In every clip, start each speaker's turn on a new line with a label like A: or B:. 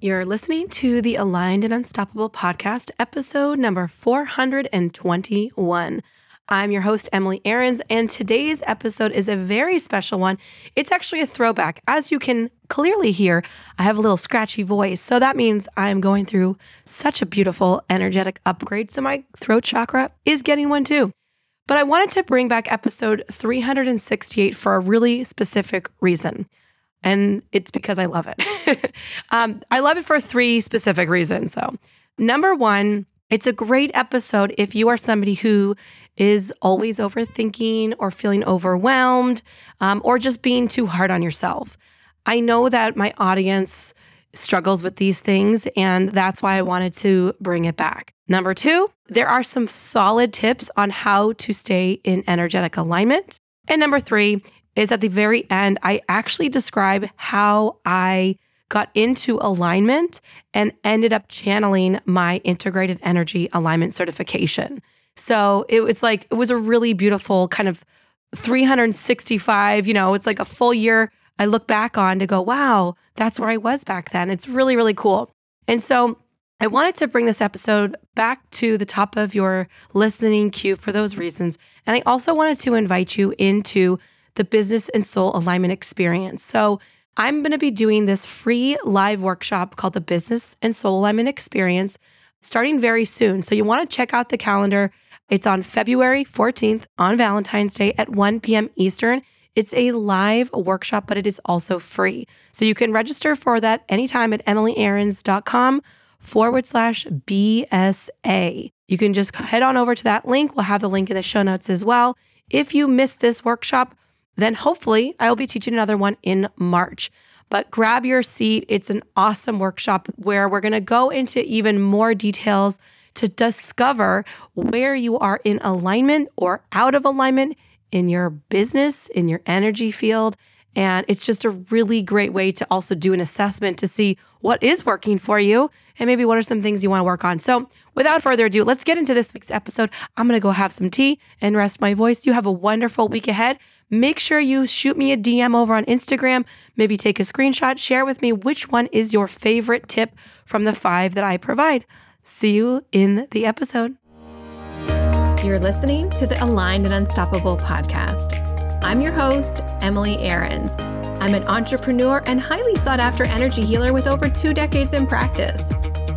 A: You're listening to the Aligned and Unstoppable podcast, episode number 421. I'm your host, Emily Aarons, and today's episode is a very special one. It's actually a throwback. As you can clearly hear, I have a little scratchy voice. So that means I'm going through such a beautiful energetic upgrade. So my throat chakra is getting one too. But I wanted to bring back episode 368 for a really specific reason. And it's because I love it. um, I love it for three specific reasons, though. Number one, it's a great episode if you are somebody who is always overthinking or feeling overwhelmed um, or just being too hard on yourself. I know that my audience struggles with these things, and that's why I wanted to bring it back. Number two, there are some solid tips on how to stay in energetic alignment. And number three is at the very end, I actually describe how I got into alignment and ended up channeling my integrated energy alignment certification. So it was like, it was a really beautiful kind of 365, you know, it's like a full year I look back on to go, wow, that's where I was back then. It's really, really cool. And so I wanted to bring this episode back to the top of your listening queue for those reasons. And I also wanted to invite you into the business and soul alignment experience. So I'm going to be doing this free live workshop called the Business and Soul Alignment Experience starting very soon. So you want to check out the calendar. It's on February 14th on Valentine's Day at 1 p.m. Eastern. It's a live workshop, but it is also free. So you can register for that anytime at emilyaarons.com forward slash BSA. You can just head on over to that link. We'll have the link in the show notes as well. If you missed this workshop, then hopefully I will be teaching another one in March. But grab your seat. It's an awesome workshop where we're going to go into even more details to discover where you are in alignment or out of alignment in your business, in your energy field. And it's just a really great way to also do an assessment to see what is working for you and maybe what are some things you want to work on. So, without further ado, let's get into this week's episode. I'm going to go have some tea and rest my voice. You have a wonderful week ahead. Make sure you shoot me a DM over on Instagram, maybe take a screenshot, share with me which one is your favorite tip from the five that I provide. See you in the episode. You're listening to the Aligned and Unstoppable podcast. I'm your host, Emily Aarons. I'm an entrepreneur and highly sought after energy healer with over two decades in practice.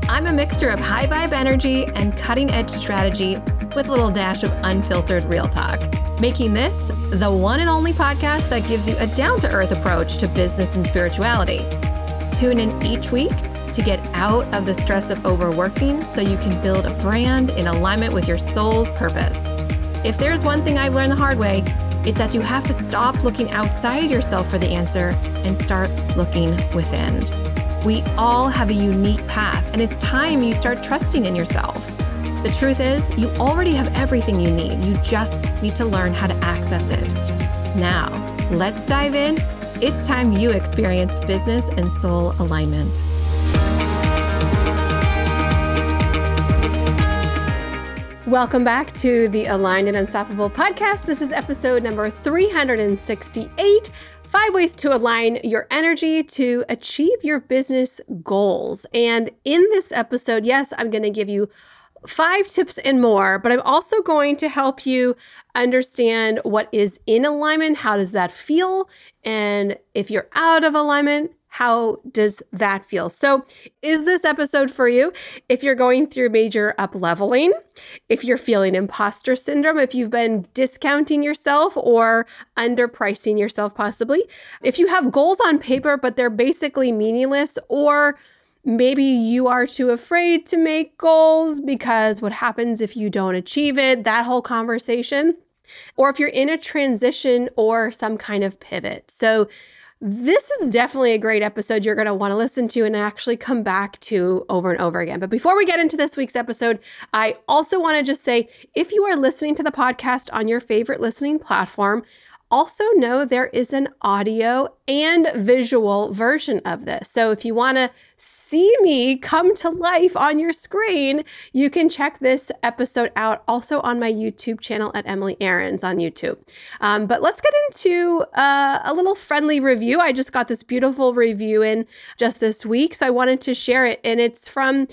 A: I'm a mixture of high vibe energy and cutting edge strategy with a little dash of unfiltered real talk, making this the one and only podcast that gives you a down to earth approach to business and spirituality. Tune in each week to get out of the stress of overworking so you can build a brand in alignment with your soul's purpose. If there's one thing I've learned the hard way, it's that you have to stop looking outside yourself for the answer and start looking within. We all have a unique path, and it's time you start trusting in yourself. The truth is, you already have everything you need. You just need to learn how to access it. Now, let's dive in. It's time you experience business and soul alignment. Welcome back to the Aligned and Unstoppable podcast. This is episode number 368 Five ways to align your energy to achieve your business goals. And in this episode, yes, I'm going to give you five tips and more, but I'm also going to help you understand what is in alignment. How does that feel? And if you're out of alignment, how does that feel? So, is this episode for you? If you're going through major up leveling, if you're feeling imposter syndrome, if you've been discounting yourself or underpricing yourself, possibly, if you have goals on paper, but they're basically meaningless, or maybe you are too afraid to make goals because what happens if you don't achieve it, that whole conversation. Or if you're in a transition or some kind of pivot. So, this is definitely a great episode you're going to want to listen to and actually come back to over and over again. But before we get into this week's episode, I also want to just say if you are listening to the podcast on your favorite listening platform, Also, know there is an audio and visual version of this. So, if you want to see me come to life on your screen, you can check this episode out also on my YouTube channel at Emily Aarons on YouTube. Um, but let's get into uh, a little friendly review. I just got this beautiful review in just this week, so I wanted to share it. And it's from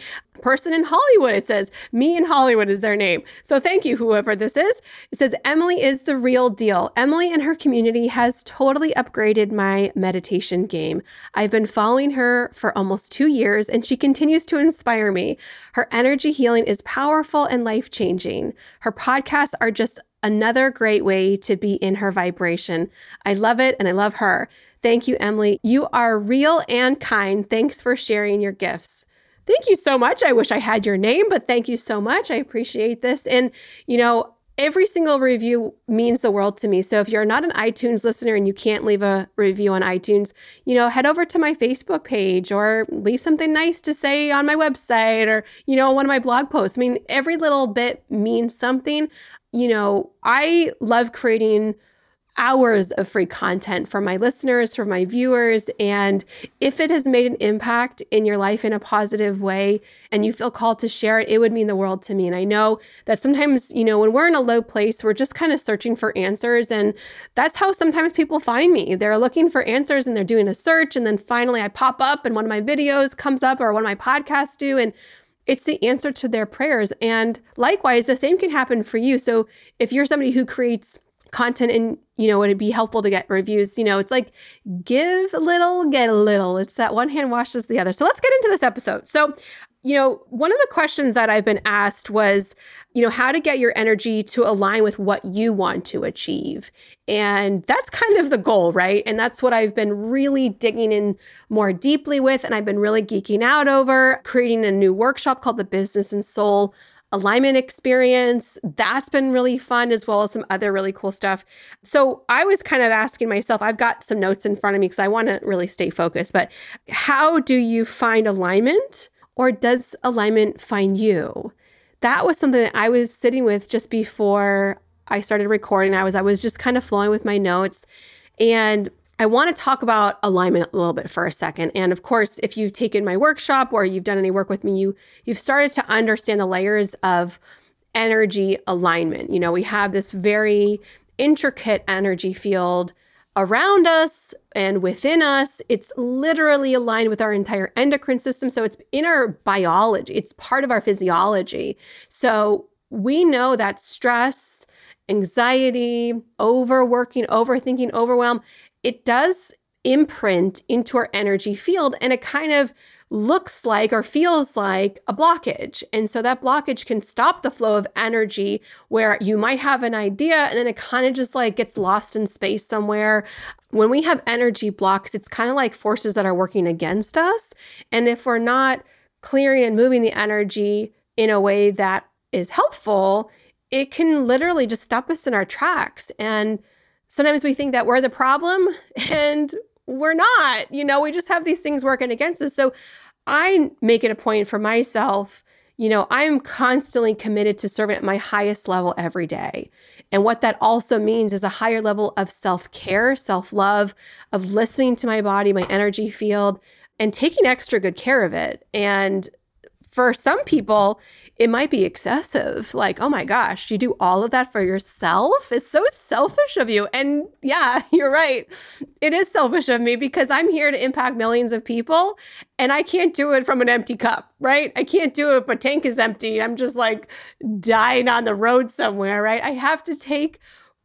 A: person in Hollywood. It says, Me in Hollywood is their name. So thank you, whoever this is. It says, Emily is the real deal. Emily and her community has totally upgraded my meditation game. I've been following her for almost two years and she continues to inspire me. Her energy healing is powerful and life changing. Her podcasts are just another great way to be in her vibration. I love it and I love her. Thank you, Emily. You are real and kind. Thanks for sharing your gifts thank you so much. I wish I had your name, but thank you so much. I appreciate this. And, you know, every single review means the world to me. So if you're not an iTunes listener and you can't leave a review on iTunes, you know, head over to my Facebook page or leave something nice to say on my website or, you know, one of my blog posts. I mean, every little bit means something. You know, I love creating hours of free content for my listeners, for my viewers. And if it has made an impact in your life in a positive way and you feel called to share it, it would mean the world to me. And I know that sometimes, you know, when we're in a low place, we're just kind of searching for answers. And that's how sometimes people find me. They're looking for answers and they're doing a search. And then finally I pop up and one of my videos comes up or one of my podcasts do. And it's the answer to their prayers. And likewise, the same can happen for you. So if you're somebody who creates content and you know it'd be helpful to get reviews. You know it's like give a little get a little. It's that one hand washes the other. So let's get into this episode. So you know one of the questions that i've been asked was you know how to get your energy to align with what you want to achieve. And that's kind of the goal right? And that's what i've been really digging in more deeply with and i've been really geeking out over creating a new workshop called the business and soul alignment experience. That's been really fun, as well as some other really cool stuff. So I was kind of asking myself, I've got some notes in front of me because I want to really stay focused, but how do you find alignment or does alignment find you? That was something that I was sitting with just before I started recording. I was I was just kind of flowing with my notes and I want to talk about alignment a little bit for a second. And of course, if you've taken my workshop or you've done any work with me, you you've started to understand the layers of energy alignment. You know, we have this very intricate energy field around us and within us. It's literally aligned with our entire endocrine system. So it's in our biology, it's part of our physiology. So we know that stress, anxiety, overworking, overthinking, overwhelm, it does imprint into our energy field and it kind of looks like or feels like a blockage. And so that blockage can stop the flow of energy where you might have an idea and then it kind of just like gets lost in space somewhere. When we have energy blocks, it's kind of like forces that are working against us. And if we're not clearing and moving the energy in a way that is helpful, it can literally just stop us in our tracks. And sometimes we think that we're the problem and we're not. You know, we just have these things working against us. So I make it a point for myself. You know, I'm constantly committed to serving at my highest level every day. And what that also means is a higher level of self care, self love, of listening to my body, my energy field, and taking extra good care of it. And for some people, it might be excessive. Like, oh my gosh, you do all of that for yourself? It's so selfish of you. And yeah, you're right. It is selfish of me because I'm here to impact millions of people and I can't do it from an empty cup, right? I can't do it, but tank is empty. I'm just like dying on the road somewhere, right? I have to take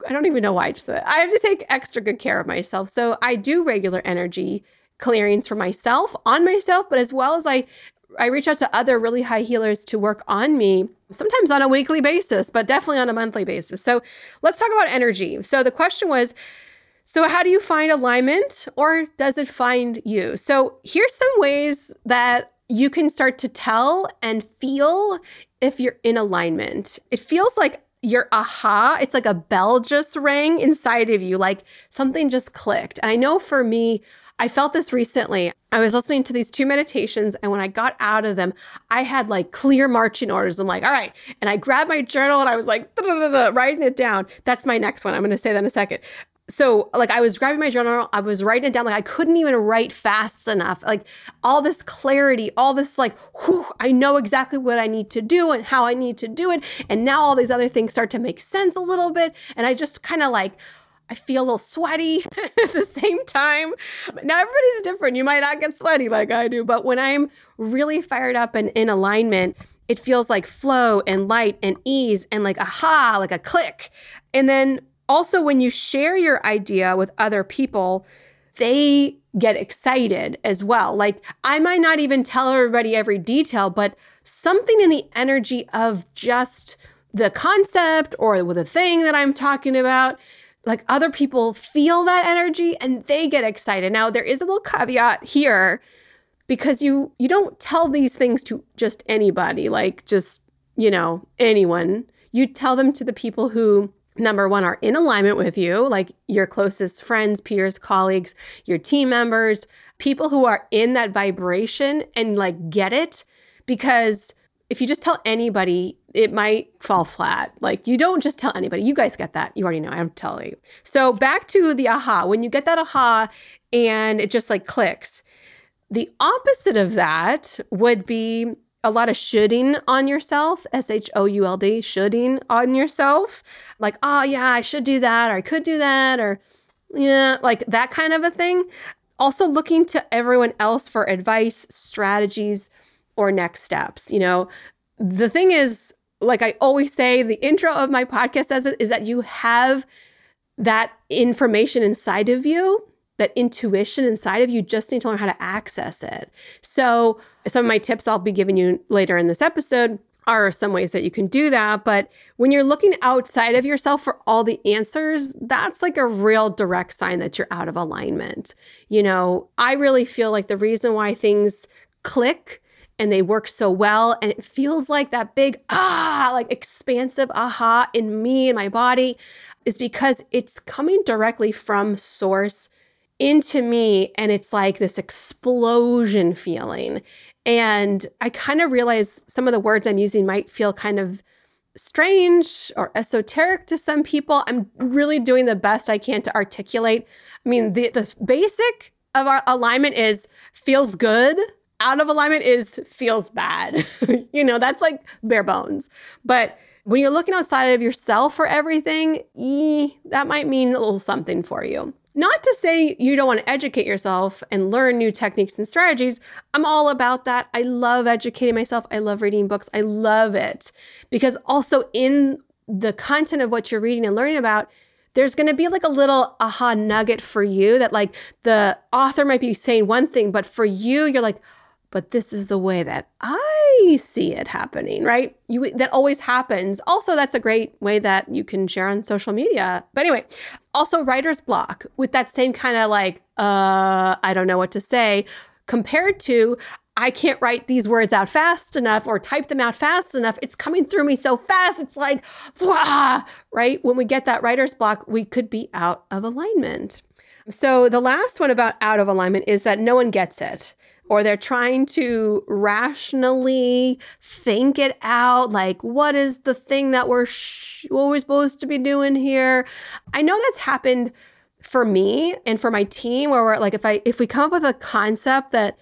A: I don't even know why I just said that. I have to take extra good care of myself. So I do regular energy clearings for myself, on myself, but as well as I I reach out to other really high healers to work on me, sometimes on a weekly basis, but definitely on a monthly basis. So let's talk about energy. So the question was, so, how do you find alignment or does it find you? So, here's some ways that you can start to tell and feel if you're in alignment. It feels like your aha, it's like a bell just rang inside of you, like something just clicked. And I know for me, I felt this recently. I was listening to these two meditations, and when I got out of them, I had like clear marching orders. I'm like, all right. And I grabbed my journal and I was like, writing it down. That's my next one. I'm going to say that in a second.
B: so like I was grabbing my journal, I was writing it down, like I couldn't even write fast enough. Like all this clarity, all this like, whew, I know exactly what I need to do and how I need to do it. And now all these other things start to make sense a little bit. And I just kind of like, I feel a little sweaty at the same time. Now everybody's different. You might not get sweaty like I do, but when I'm really fired up and in alignment, it feels like flow and light and ease and like aha, like a click. And then also, when you share your idea with other people, they get excited as well. Like, I might not even tell everybody every detail, but something in the energy of just the concept or with the thing that I'm talking about, like other people feel that energy and they get excited. Now, there is a little caveat here because you you don't tell these things to just anybody, like just, you know, anyone. You tell them to the people who number one, are in alignment with you, like your closest friends, peers, colleagues, your team members, people who are in that vibration and like get it. Because if you just tell anybody, it might fall flat. Like you don't just tell anybody. You guys get that. You already know. I'm telling you. So back to the aha. When you get that aha and it just like clicks, the opposite of that would be a lot of shoulding on yourself, S H O U L D, shoulding on yourself. Like, oh, yeah, I should do that, or I could do that, or yeah, like that kind of a thing. Also, looking to everyone else for advice, strategies, or next steps. You know, the thing is, like I always say, the intro of my podcast says it is that you have that information inside of you that intuition inside of you just need to learn how to access it. So, some of my tips I'll be giving you later in this episode are some ways that you can do that. But when you're looking outside of yourself for all the answers, that's like a real direct sign that you're out of alignment. You know, I really feel like the reason why things click and they work so well and it feels like that big ah like expansive aha in me and my body is because it's coming directly from source into me and it's like this explosion feeling. And I kind of realize some of the words I'm using might feel kind of strange or esoteric to some people. I'm really doing the best I can to articulate. I mean, the, the basic of our alignment is feels good. Out of alignment is feels bad. you know, that's like bare bones. But when you're looking outside of yourself for everything, ee, that might mean a little something for you. Not to say you don't want to educate yourself and learn new techniques and strategies. I'm all about that. I love educating myself. I love reading books. I love it because also in the content of what you're reading and learning about, there's going to be like a little aha nugget for you that like the author might be saying one thing, but for you, you're like, but this is the way that I see it happening, right? You that always happens. Also, that's a great way that you can share on social media. But anyway, also writer's block with that same kind of like, uh, I don't know what to say, compared to I can't write these words out fast enough or type them out fast enough. It's coming through me so fast. It's like, right? When we get that writer's block, we could be out of alignment. So, the last one about out of alignment is that no one gets it or they're trying to rationally think it out like what is the thing that we're sh- what we're supposed to be doing here? I know that's happened for me and for my team where we're like if i if we come up with a concept that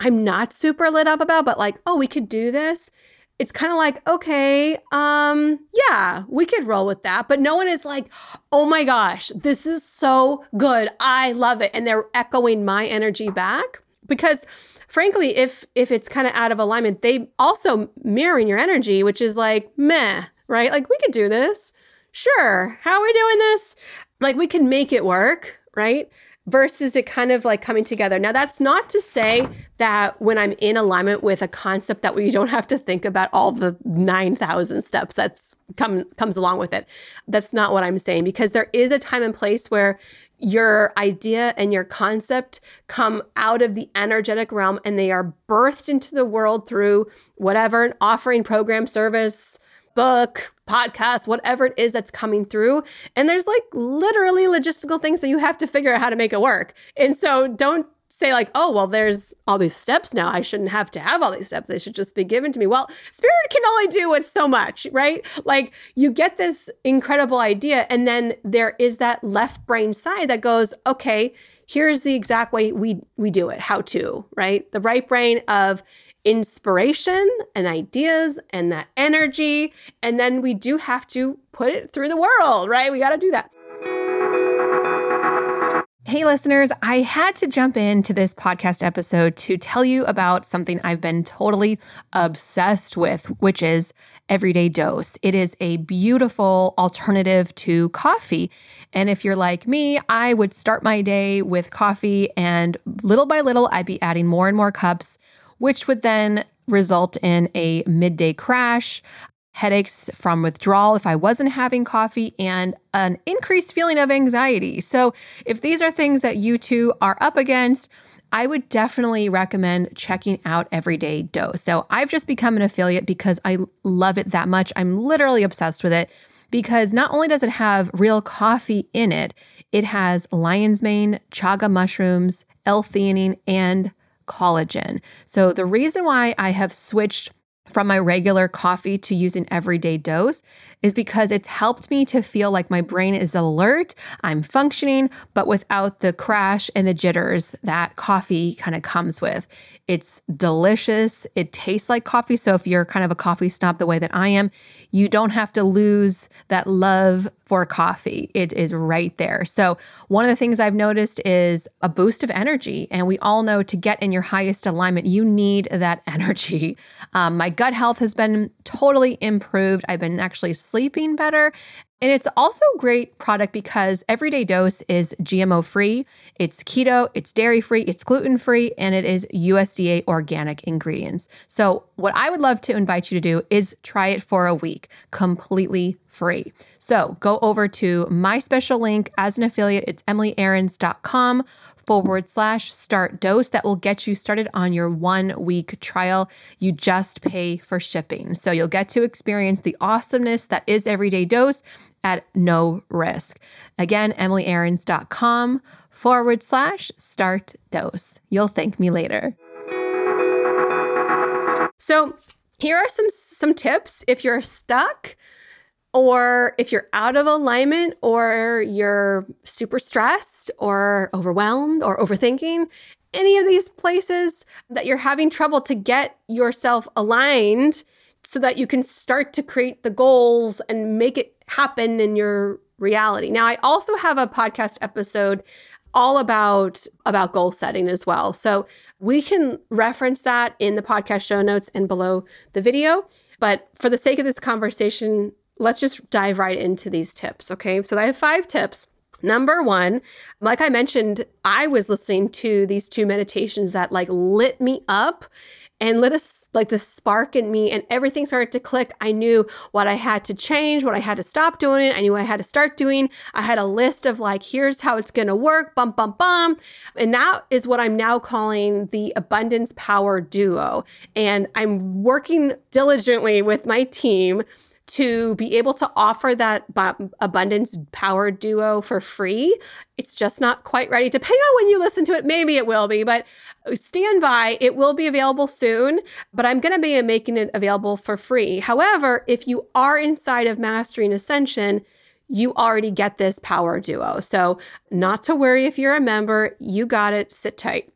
B: i'm not super lit up about but like oh we could do this it's kind of like okay um yeah we could roll with that. But no one is like oh my gosh this is so good. I love it. And they're echoing my energy back because frankly if if it's kind of out of alignment they also mirroring your energy which is like meh right? Like we could do this. Sure. How are we doing this? Like we can make it work right? Versus it kind of like coming together. Now, that's not to say that when I'm in alignment with a concept that we don't have to think about all the 9,000 steps that's come comes along with it. That's not what I'm saying because there is a time and place where your idea and your concept come out of the energetic realm and they are birthed into the world through whatever an offering program service book podcast whatever it is that's coming through. And there's like literally logistical things that you have to figure out how to make it work. And so don't say like, oh, well, there's all these steps now. I shouldn't have to have all these steps. They should just be given to me. Well, spirit can only do with so much, right? Like you get this incredible idea. And then there is that left brain side that goes, okay, here's the exact way we we do it, how to, right? The right brain of inspiration and ideas and that energy. And then we do have to put it through the world, right? We got to do that.
A: Hey, listeners, I had to jump into this podcast episode to tell you about something I've been totally obsessed with, which is Everyday Dose. It is a beautiful alternative to coffee. And if you're like me, I would start my day with coffee, and little by little, I'd be adding more and more cups, which would then result in a midday crash headaches from withdrawal if I wasn't having coffee, and an increased feeling of anxiety. So, if these are things that you two are up against, I would definitely recommend checking out Everyday Dose. So, I've just become an affiliate because I love it that much. I'm literally obsessed with it because not only does it have real coffee in it, it has lion's mane, chaga mushrooms, L-theanine, and collagen. So, the reason why I have switched from my regular coffee to use an everyday dose is because it's helped me to feel like my brain is alert, I'm functioning, but without the crash and the jitters that coffee kind of comes with. It's delicious. It tastes like coffee. So if you're kind of a coffee snob the way that I am, you don't have to lose that love for coffee. It is right there. So, one of the things I've noticed is a boost of energy. And we all know to get in your highest alignment, you need that energy. Um, my gut health has been totally improved. I've been actually sleeping better. And it's also a great product because Everyday Dose is GMO free, it's keto, it's dairy free, it's gluten free, and it is USDA organic ingredients. So, what I would love to invite you to do is try it for a week completely free. So, go over to my special link as an affiliate. It's emilyaarons.com forward slash start dose that will get you started on your one week trial. You just pay for shipping. So you'll get to experience the awesomeness that is everyday dose at no risk. Again, emilyaarons.com forward slash start dose. You'll thank me later.
B: So here are some some tips if you're stuck or if you're out of alignment or you're super stressed or overwhelmed or overthinking any of these places that you're having trouble to get yourself aligned so that you can start to create the goals and make it happen in your reality. Now, I also have a podcast episode all about about goal setting as well. So, we can reference that in the podcast show notes and below the video, but for the sake of this conversation, let's just dive right into these tips, okay? So, I have 5 tips Number one, like I mentioned, I was listening to these two meditations that like lit me up and lit us like the spark in me and everything started to click. I knew what I had to change, what I had to stop doing. I knew I had to start doing. I had a list of like, here's how it's going to work, bum, bum, bum. And that is what I'm now calling the abundance power duo. And I'm working diligently with my team to be able to offer that abundance power duo for free. It's just not quite ready. Depending on when you listen to it, maybe it will be, but uh, stand by. It will be available soon, but I'm going to be making it available for free. However, if you are inside of Mastering Ascension, you already get this power duo. So, not to worry if you're a member, you got it. Sit tight.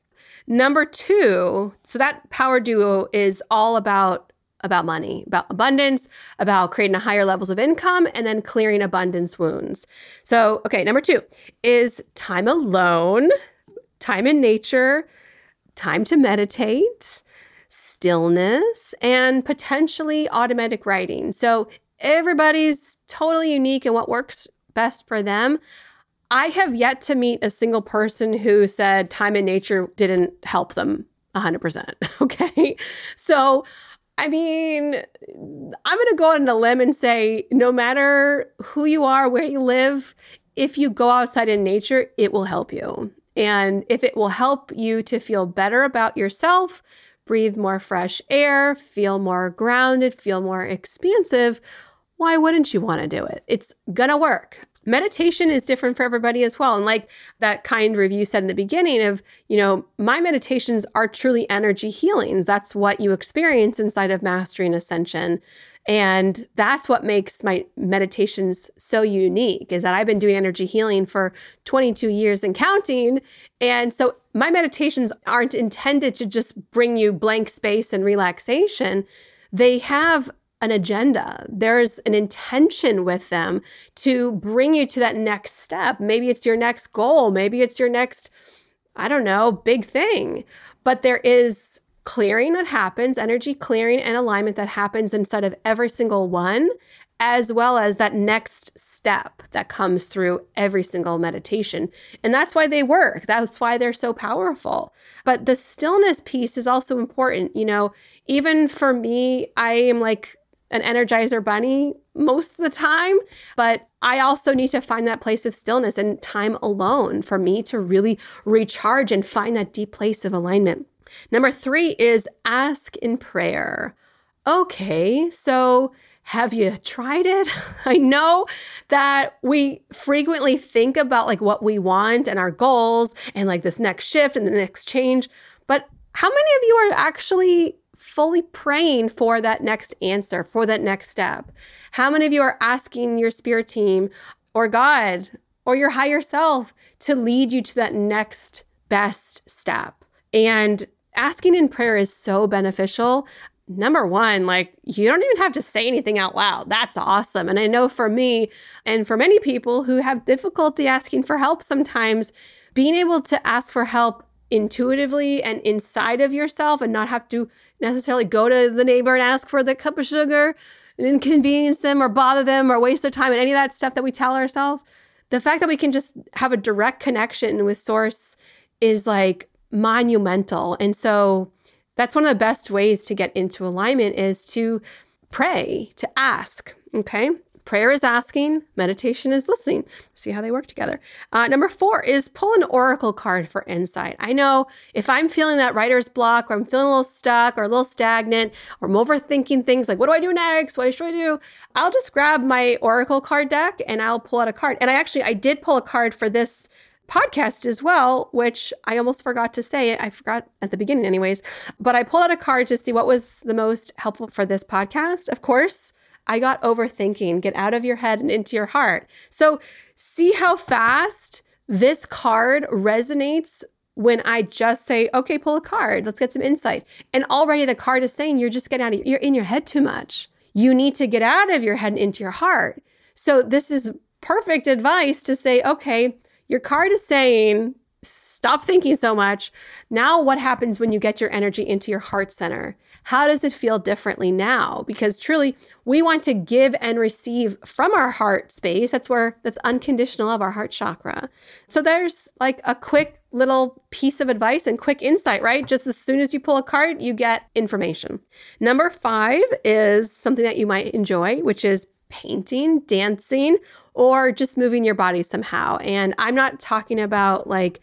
B: Number two, so that power duo is all about about money, about abundance, about creating higher levels of income, and then clearing abundance wounds. So, okay, number two is time alone, time in nature, time to meditate, stillness, and potentially automatic writing. So, everybody's totally unique in what works best for them. I have yet to meet a single person who said time in nature didn't help them 100%. Okay. So I mean, I'm going to go on a limb and say no matter who you are, where you live, if you go outside in nature, it will help you. And if it will help you to feel better about yourself, breathe more fresh air, feel more grounded, feel more expansive, why wouldn't you want to do it? It's going to work. Meditation is different for everybody as well. And like that kind review said in the beginning of, you know, my meditations are truly energy healings. That's what you experience inside of Mastering Ascension. And that's what makes my meditations so unique is that I've been doing energy healing for 22 years and counting. And so my meditations aren't intended to just bring you blank space and relaxation. They have an agenda. There's an intention with them to bring you to that next step. Maybe it's your next goal. Maybe it's your next, I don't know, big thing. But there is clearing that happens, energy clearing and alignment that happens inside of every single one, as well as that next step that comes through every single meditation. And that's why they work. That's why they're so powerful. But the stillness piece is also important. You know, even for me, I am like an energizer bunny most of the time, but I also need to find that place of stillness and time alone for me to really recharge and find that deep place of alignment. Number three is ask in prayer. Okay, so have you tried it? I know that we frequently think about like what we want and our goals and like this next shift and the next change, but how many of you are actually fully praying for that next answer, for that next step? How many of you are asking your spirit team or God or your higher self to lead you to that next best step? And asking in prayer is so beneficial. Number one, like you don't even have to say anything out loud. That's awesome. And I know for me and for many people who have difficulty asking for help sometimes, being able to ask for help intuitively and inside of yourself and not have to necessarily go to the neighbor and ask for the cup of sugar and inconvenience them or bother them or waste their time and any of that stuff that we tell ourselves. The fact that we can just have a direct connection with source is like monumental. And so that's one of the best ways to get into alignment is to pray, to ask. Okay. Prayer is asking, meditation is listening. See how they work together. Uh, number four is pull an oracle card for insight. I know if I'm feeling that writer's block or I'm feeling a little stuck or a little stagnant or I'm overthinking things like, what do I do next? What should I do? I'll just grab my oracle card deck and I'll pull out a card. And I actually, I did pull a card for this podcast as well, which I almost forgot to say. I forgot at the beginning, anyways. But I pulled out a card to see what was the most helpful for this podcast. Of course, I got overthinking. Get out of your head and into your heart. So, see how fast this card resonates when I just say, okay, pull a card, let's get some insight. And already the card is saying you're just getting out of you're in your head too much. You need to get out of your head and into your heart. So this is perfect advice to say, okay, your card is saying, stop thinking so much. Now, what happens when you get your energy into your heart center? How does it feel differently now? Because truly, we want to give and receive from our heart space. That's where that's unconditional of our heart chakra. So there's like a quick little piece of advice and quick insight, right? Just as soon as you pull a card, you get information. Number five is something that you might enjoy, which is painting, dancing, or just moving your body somehow. And I'm not talking about like,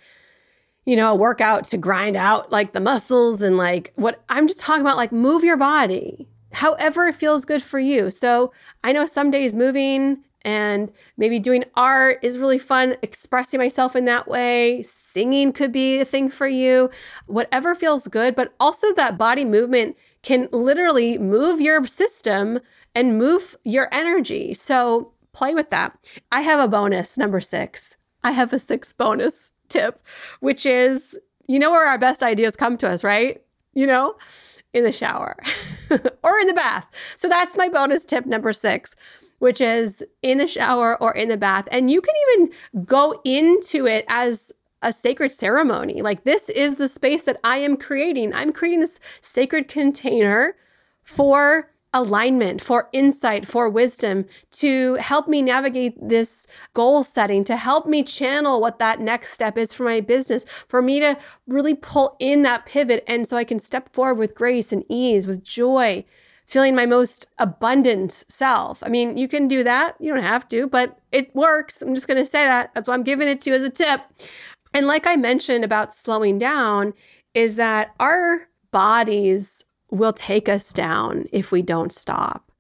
B: you know, a workout to grind out like the muscles and like what I'm just talking about, like move your body however it feels good for you. So I know some days moving and maybe doing art is really fun, expressing myself in that way. Singing could be a thing for you, whatever feels good. But also, that body movement can literally move your system and move your energy. So play with that. I have a bonus, number six. I have a six bonus tip, which is you know where our best ideas come to us, right? You know, in the shower or in the bath. So that's my bonus tip number six, which is in the shower or in the bath. And you can even go into it as a sacred ceremony. Like, this is the space that I am creating. I'm creating this sacred container for alignment, for insight, for wisdom to help me navigate this goal setting, to help me channel what that next step is for my business, for me to really pull in that pivot. And so I can step forward with grace and ease, with joy, feeling my most abundant self. I mean, you can do that. You don't have to, but it works. I'm just going to say that. That's why I'm giving it to you as a tip. And like I mentioned about slowing down, is that our bodies will take us down if we don't stop.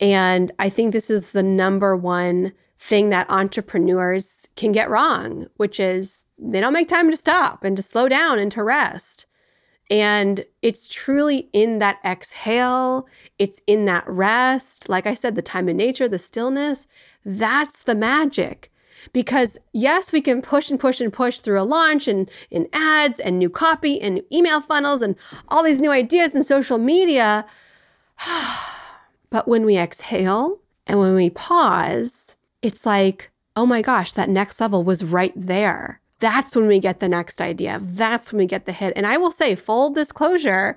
B: And I think this is the number one thing that entrepreneurs can get wrong, which is they don't make time to stop and to slow down and to rest. And it's truly in that exhale, it's in that rest. Like I said, the time in nature, the stillness, that's the magic. Because yes, we can push and push and push through a launch and in ads and new copy and new email funnels and all these new ideas in social media. but when we exhale and when we pause, it's like, oh my gosh, that next level was right there. That's when we get the next idea. That's when we get the hit. And I will say, full disclosure,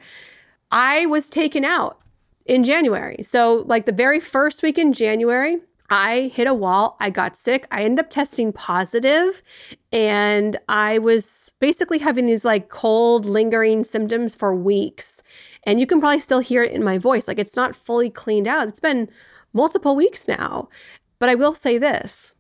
B: I was taken out in January. So, like the very first week in January, I hit a wall. I got sick. I ended up testing positive and I was basically having these like cold, lingering symptoms for weeks. And you can probably still hear it in my voice. Like it's not fully cleaned out. It's been multiple weeks now. But I will say this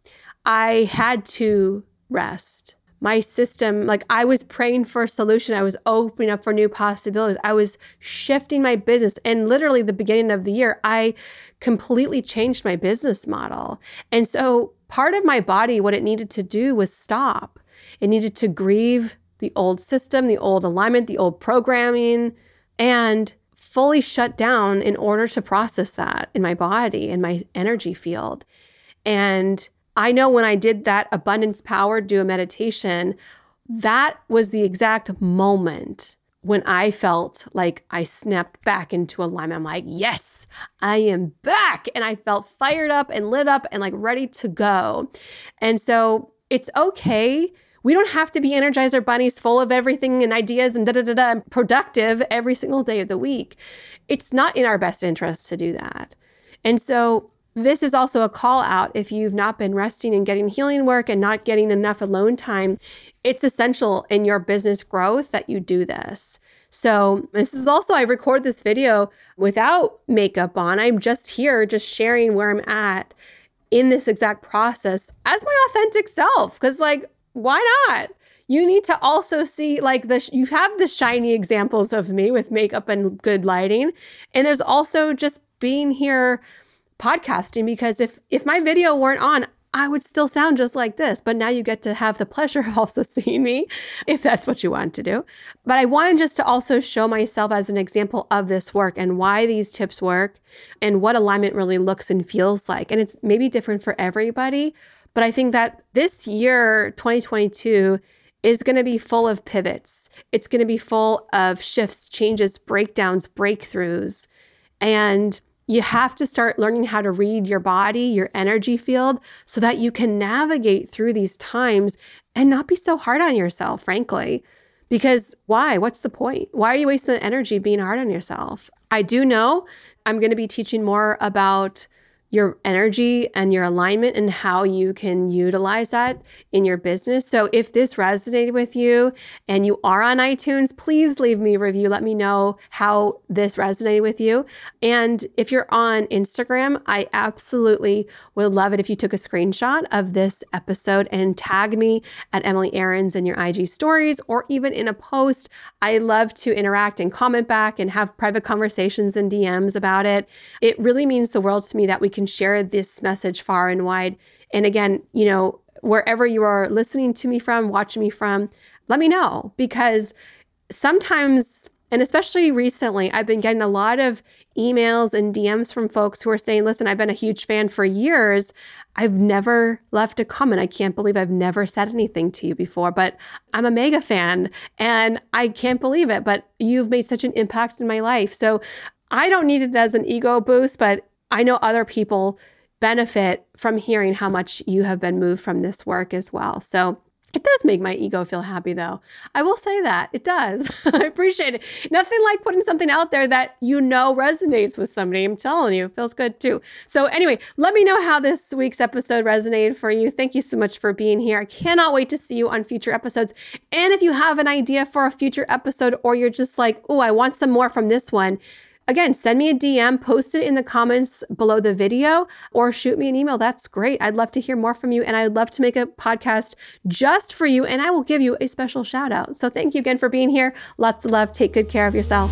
B: I had to rest. My system, like I was praying for a solution. I was opening up for new possibilities. I was shifting my business. And literally, the beginning of the year, I completely changed my business model. And so, part of my body, what it needed to do was stop. It needed to grieve the old system, the old alignment, the old programming, and fully shut down in order to process that in my body in my energy field. And I know when I did that abundance power, duo meditation, that was the exact moment when I felt like I snapped back into alignment. I'm like, yes, I am back. And I felt fired up and lit up and like ready to go. And so it's okay. We don't have to be energizer bunnies full of everything and ideas and da da da da productive every single day of the week. It's not in our best interest to do that. And so this is also a call out if you've not been resting and getting healing work and not getting enough alone time. It's essential in your business growth that you do this. So, this is also, I record this video without makeup on. I'm just here, just sharing where I'm at in this exact process as my authentic self. Cause, like, why not? You need to also see, like, the, you have the shiny examples of me with makeup and good lighting. And there's also just being here podcasting because if if my video weren't on, I would still sound just like this. But now you get to have the pleasure of also seeing me if that's what you want to do. But I wanted just to also show myself as an example of this work and why these tips work and what alignment really looks and feels like. And it's maybe different for everybody. But I think that this year, 2022, is going to be full of pivots. It's going to be full of shifts, changes, breakdowns, breakthroughs. And you have to start learning how to read your body, your energy field, so that you can navigate through these times and not be so hard on yourself, frankly. Because why? What's the point? Why are you wasting the energy being hard on yourself? I do know I'm going to be teaching more about your energy and your alignment and how you can utilize that in your business. So if this resonated with you and you are on iTunes, please leave me a review. Let me know how this resonated with you. And if you're on Instagram, I absolutely would love it if you took a screenshot of this episode and tag me at Emily Aarons in your IG stories or even in a post. I love to interact and comment back and have private conversations and DMs about it. It really means the world to me that we can can share this message far and wide. And again, you know, wherever you are listening to me from, watching me from, let me know because sometimes and especially recently, I've been getting a lot of emails and DMs from folks who are saying, listen, I've been a huge fan for years. I've never left a comment. I can't believe I've never said anything to you before, but I'm a mega fan and I can't believe it. But you've made such an impact in my life. So I don't need it as an ego boost, but I know other people benefit from hearing how much you have been moved from this work as well. So it does make my ego feel happy, though. I will say that it does. I appreciate it. Nothing like putting something out there that you know resonates with somebody. I'm telling you, it feels good too. So, anyway, let me know how this week's episode resonated for you. Thank you so much for being here. I cannot wait to see you on future episodes. And if you have an idea for a future episode, or you're just like, oh, I want some more from this one, Again, send me a DM, post it in the comments below the video, or shoot me an email. That's great. I'd love to hear more from you. And I'd love to make a podcast just for you. And I will give you a special shout out. So thank you again for being here. Lots of love. Take good care of yourself.